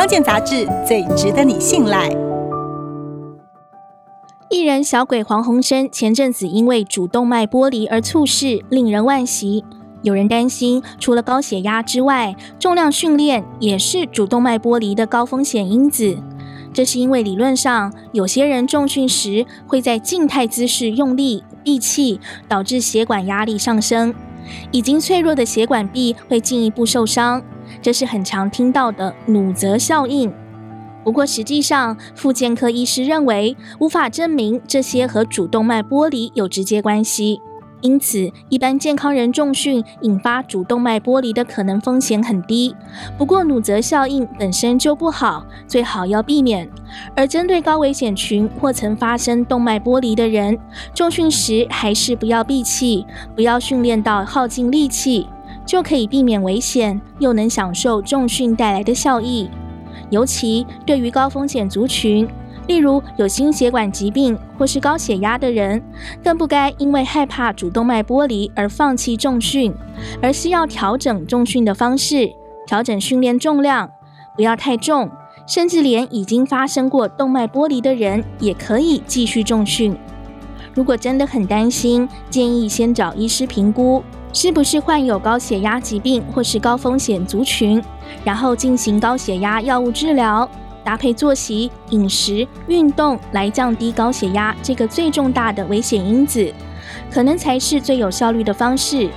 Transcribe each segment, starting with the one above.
康健杂志最值得你信赖。艺人小鬼黄鸿升前阵子因为主动脉剥离而猝逝，令人惋惜。有人担心，除了高血压之外，重量训练也是主动脉剥离的高风险因子。这是因为理论上，有些人重训时会在静态姿势用力闭气，导致血管压力上升，已经脆弱的血管壁会进一步受伤。这是很常听到的努责效应。不过实际上，复健科医师认为无法证明这些和主动脉剥离有直接关系。因此，一般健康人重训引发主动脉剥离的可能风险很低。不过，努责效应本身就不好，最好要避免。而针对高危险群或曾发生动脉剥离的人，重训时还是不要闭气，不要训练到耗尽力气，就可以避免危险，又能享受重训带来的效益。尤其对于高风险族群。例如有心血管疾病或是高血压的人，更不该因为害怕主动脉剥离而放弃重训，而是要调整重训的方式，调整训练重量，不要太重，甚至连已经发生过动脉剥离的人也可以继续重训。如果真的很担心，建议先找医师评估是不是患有高血压疾病或是高风险族群，然后进行高血压药物治疗。搭配作息、饮食、运动来降低高血压这个最重大的危险因子，可能才是最有效率的方式。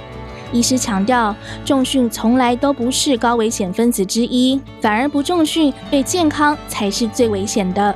医师强调，重训从来都不是高危险分子之一，反而不重训对健康才是最危险的。